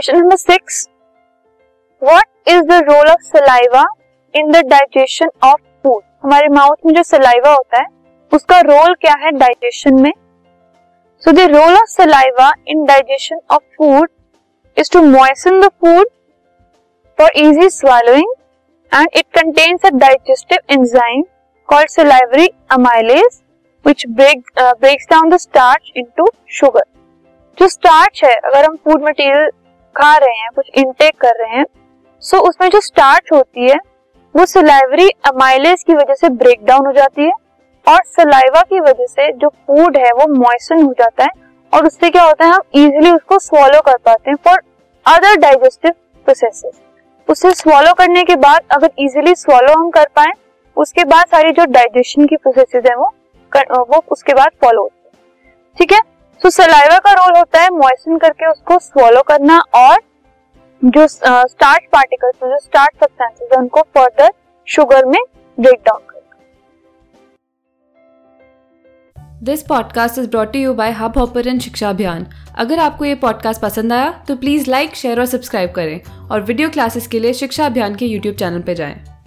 Question number six what is the role of saliva in the digestion of food हमारे mouth में जो saliva होता है उसका रोल क्या है डाइजेशन में? So the role of saliva in digestion of food is to moisten the food for easy swallowing it contains a digestive enzyme called salivary amylase which break, uh, breaks down the starch into sugar. जो starch है अगर हम food material खा रहे हैं कुछ intake कर रहे हैं सो so उसमें जो स्टार्च होती है वो सलाइवरी अमाइलेज की वजह से ब्रेक डाउन हो जाती है और सलाइवा की वजह से जो फ़ूड है वो मॉइसन हो जाता है और उससे क्या होता है हम इजिली उसको स्वॉलो कर पाते हैं फॉर अदर डाइजेस्टिव प्रोसेसेस उसे स्वॉलो करने के बाद अगर इजिली स्वॉलो हम कर पाए उसके बाद सारी जो डाइजेशन की प्रोसेस है वो कर, वो उसके बाद फॉलो होती है। ठीक है? सो सलाइवा का रोल होता है मॉइसन करके उसको स्वॉलो करना और जो स्टार्च पार्टिकल्स जो स्टार्च सब्सटेंसेस है, उनको फर्दर शुगर में break down this podcast is brought you by Hub Hopper Shiksha Abhiyan अगर आपको ये पॉडकास्ट पसंद आया तो प्लीज़ लाइक शेयर और सब्सक्राइब करें और वीडियो क्लासेस के लिए शिक्षा अभियान के यूट्यूब चैनल पर जाएँ।